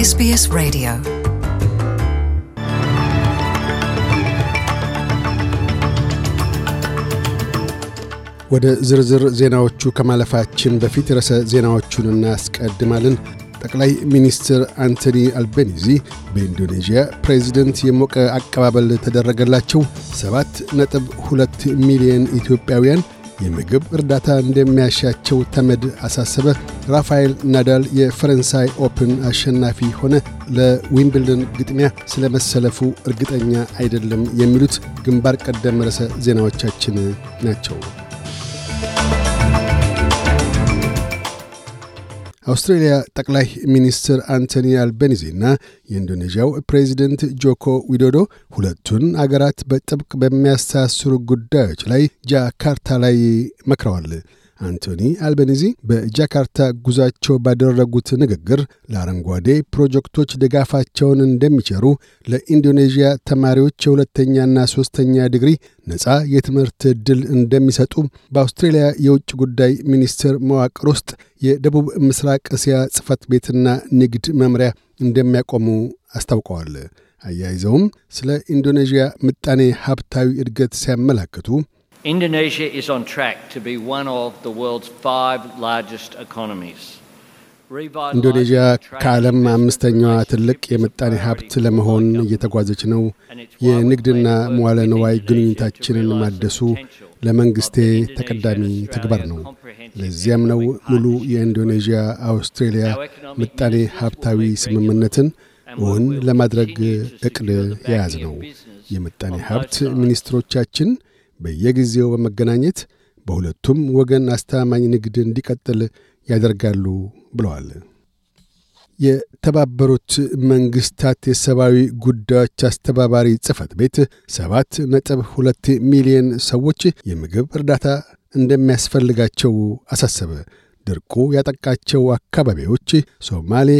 SBS Radio. ወደ ዝርዝር ዜናዎቹ ከማለፋችን በፊት ርዕሰ ዜናዎቹን እናስቀድማለን። ጠቅላይ ሚኒስትር አንቶኒ አልቤኒዚ በኢንዶኔዥያ ፕሬዚደንት የሞቀ አቀባበል ተደረገላቸው። ሰባት ነጥብ ሁለት ሚሊዮን ኢትዮጵያውያን የምግብ እርዳታ እንደሚያሻቸው ተመድ አሳሰበ። ራፋኤል ናዳል የፈረንሳይ ኦፕን አሸናፊ ሆነ። ለዊምብልደን ግጥሚያ ስለ መሰለፉ እርግጠኛ አይደለም። የሚሉት ግንባር ቀደም ርዕሰ ዜናዎቻችን ናቸው። አውስትሬልያ ጠቅላይ ሚኒስትር አንቶኒ አልቤኒዚና የኢንዶኔዥያው ፕሬዚደንት ጆኮ ዊዶዶ ሁለቱን አገራት በጥብቅ በሚያስተሳስሩ ጉዳዮች ላይ ጃካርታ ላይ መክረዋል። አንቶኒ አልቤኒዚ በጃካርታ ጉዟቸው ባደረጉት ንግግር ለአረንጓዴ ፕሮጀክቶች ድጋፋቸውን እንደሚቸሩ፣ ለኢንዶኔዥያ ተማሪዎች የሁለተኛና ሦስተኛ ዲግሪ ነፃ የትምህርት ዕድል እንደሚሰጡ፣ በአውስትሬልያ የውጭ ጉዳይ ሚኒስቴር መዋቅር ውስጥ የደቡብ ምስራቅ እስያ ጽሕፈት ቤትና ንግድ መምሪያ እንደሚያቆሙ አስታውቀዋል። አያይዘውም ስለ ኢንዶኔዥያ ምጣኔ ሀብታዊ እድገት ሲያመላክቱ Indonesia is on track to be one of the world's five largest economies. ኢንዶኔዥያ ከዓለም አምስተኛዋ ትልቅ የምጣኔ ሀብት ለመሆን እየተጓዘች ነው። የንግድና መዋለ ንዋይ ግንኙነታችንን ማደሱ ለመንግሥቴ ተቀዳሚ ተግባር ነው። ለዚያም ነው ሙሉ የኢንዶኔዥያ አውስትሬልያ ምጣኔ ሀብታዊ ስምምነትን እውን ለማድረግ ዕቅድ የያዝ ነው። የምጣኔ ሀብት ሚኒስትሮቻችን በየጊዜው በመገናኘት በሁለቱም ወገን አስተማማኝ ንግድ እንዲቀጥል ያደርጋሉ ብለዋል። የተባበሩት መንግሥታት የሰብአዊ ጉዳዮች አስተባባሪ ጽሕፈት ቤት ሰባት ነጥብ ሁለት ሚሊዮን ሰዎች የምግብ እርዳታ እንደሚያስፈልጋቸው አሳሰበ። ድርቁ ያጠቃቸው አካባቢዎች ሶማሌ፣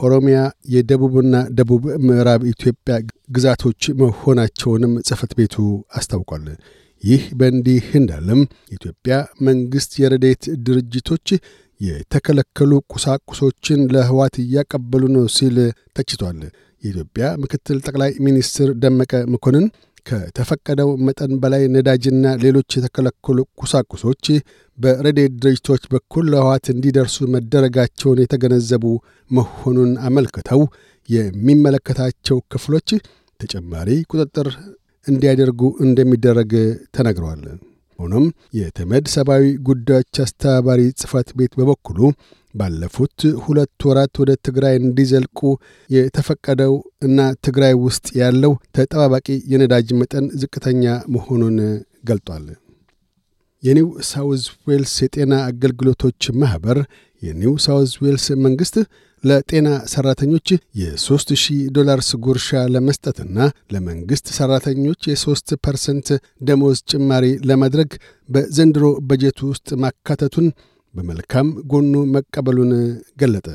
ኦሮሚያ፣ የደቡብና ደቡብ ምዕራብ ኢትዮጵያ ግዛቶች መሆናቸውንም ጽሕፈት ቤቱ አስታውቋል። ይህ በእንዲህ እንዳለም የኢትዮጵያ መንግሥት የረዴት ድርጅቶች የተከለከሉ ቁሳቁሶችን ለህዋት እያቀበሉ ነው ሲል ተችቷል። የኢትዮጵያ ምክትል ጠቅላይ ሚኒስትር ደመቀ መኮንን ከተፈቀደው መጠን በላይ ነዳጅና ሌሎች የተከለከሉ ቁሳቁሶች በረዴት ድርጅቶች በኩል ለህዋት እንዲደርሱ መደረጋቸውን የተገነዘቡ መሆኑን አመልክተው የሚመለከታቸው ክፍሎች ተጨማሪ ቁጥጥር እንዲያደርጉ እንደሚደረግ ተናግረዋል። ሆኖም የተመድ ሰብአዊ ጉዳዮች አስተባባሪ ጽሕፈት ቤት በበኩሉ ባለፉት ሁለት ወራት ወደ ትግራይ እንዲዘልቁ የተፈቀደው እና ትግራይ ውስጥ ያለው ተጠባባቂ የነዳጅ መጠን ዝቅተኛ መሆኑን ገልጧል። የኒው ሳውዝ ዌልስ የጤና አገልግሎቶች ማኅበር የኒው ሳውዝ ዌልስ መንግሥት ለጤና የሦስት ሺህ ዶላርስ ጉርሻ ለመስጠትና ለመንግሥት ሠራተኞች የሦስት percent ደሞዝ ጭማሪ ለማድረግ በዘንድሮ በጀት ውስጥ ማካተቱን በመልካም ጎኑ መቀበሉን ገለጠ።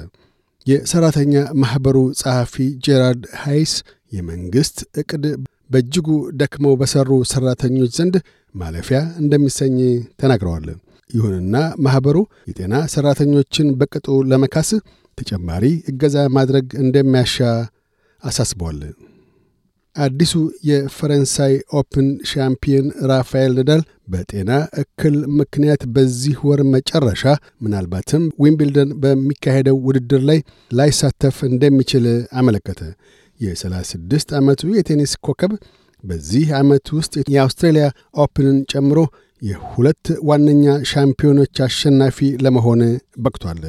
የሠራተኛ ማኅበሩ ጸሐፊ ጄራርድ ሃይስ የመንግሥት ዕቅድ በእጅጉ ደክመው በሠሩ ሠራተኞች ዘንድ ማለፊያ እንደሚሰኝ ተናግረዋል። ይሁንና ማኅበሩ የጤና ሠራተኞችን በቅጡ ለመካስ ተጨማሪ እገዛ ማድረግ እንደሚያሻ አሳስበዋል። አዲሱ የፈረንሳይ ኦፕን ሻምፒዮን ራፋኤል ናዳል በጤና እክል ምክንያት በዚህ ወር መጨረሻ ምናልባትም ዊምብልደን በሚካሄደው ውድድር ላይ ላይሳተፍ እንደሚችል አመለከተ። የ36 ዓመቱ የቴኒስ ኮከብ በዚህ ዓመት ውስጥ የአውስትሬልያ ኦፕንን ጨምሮ የሁለት ዋነኛ ሻምፒዮኖች አሸናፊ ለመሆን በቅቷል።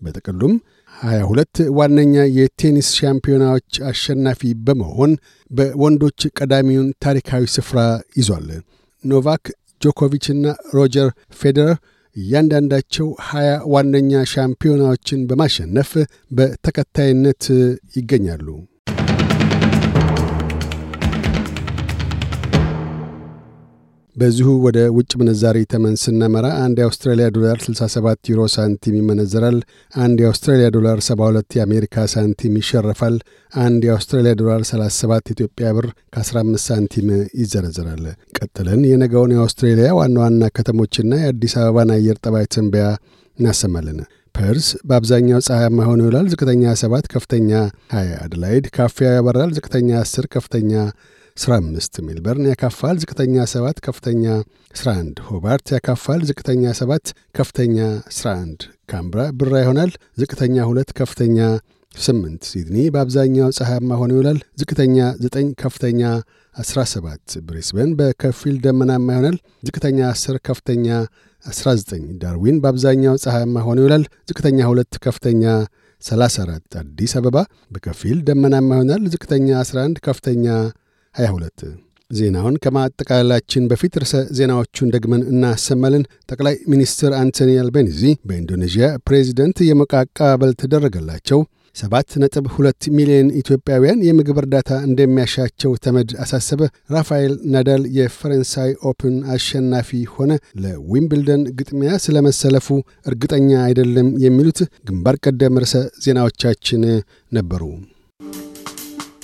በጥቅሉም 22 ዋነኛ የቴኒስ ሻምፒዮናዎች አሸናፊ በመሆን በወንዶች ቀዳሚውን ታሪካዊ ስፍራ ይዟል። ኖቫክ ጆኮቪችና ሮጀር ፌዴረር እያንዳንዳቸው 20 ዋነኛ ሻምፒዮናዎችን በማሸነፍ በተከታይነት ይገኛሉ። በዚሁ ወደ ውጭ ምንዛሪ ተመን ስነመራ አንድ የአውስትራሊያ ዶላር 67 ዩሮ ሳንቲም ይመነዘራል። አንድ የአውስትራሊያ ዶላር 72 የአሜሪካ ሳንቲም ይሸረፋል። አንድ የአውስትራሊያ ዶላር 37 ኢትዮጵያ ብር ከ15 ሳንቲም ይዘረዘራል። ቀጥለን የነገውን የአውስትሬሊያ ዋና ዋና ከተሞችና የአዲስ አበባን አየር ጠባይ ትንበያ እናሰማለን። ፐርስ በአብዛኛው ፀሐያማ ሆኖ ይውላል። ዝቅተኛ 7 ከፍተኛ 20። አደላይድ ካፊያ ያበራል። ዝቅተኛ 10 ከፍተኛ 15። ሜልበርን ያካፋል። ዝቅተኛ 7 ከፍተኛ 11። ሆባርት ያካፋል። ዝቅተኛ 7 ከፍተኛ 11። ካምብራ ብራ ይሆናል። ዝቅተኛ 2 ከፍተኛ 8። ሲድኒ በአብዛኛው ፀሐያማ ሆኖ ይውላል። ዝቅተኛ 9 ከፍተኛ 17። ብሪስበን በከፊል ደመናማ ይሆናል። ዝቅተኛ 10 ከፍተኛ 19 ዳርዊን በአብዛኛው ፀሐያማ ሆኖ ይውላል። ዝቅተኛ 2 ከፍተኛ 34 አዲስ አበባ በከፊል ደመናማ ይሆናል። ዝቅተኛ 11 ከፍተኛ 22 ዜናውን ከማጠቃለላችን በፊት ርዕሰ ዜናዎቹን ደግመን እናሰማለን። ጠቅላይ ሚኒስትር አንቶኒ አልቤኒዚ በኢንዶኔዥያ ፕሬዚደንት የሞቀ አቀባበል ተደረገላቸው። ሰባት ነጥብ ሁለት ሚሊዮን ኢትዮጵያውያን የምግብ እርዳታ እንደሚያሻቸው ተመድ አሳሰበ። ራፋኤል ናዳል የፈረንሳይ ኦፕን አሸናፊ ሆነ። ለዊምብልደን ግጥሚያ ስለመሰለፉ እርግጠኛ አይደለም። የሚሉት ግንባር ቀደም ርዕሰ ዜናዎቻችን ነበሩ።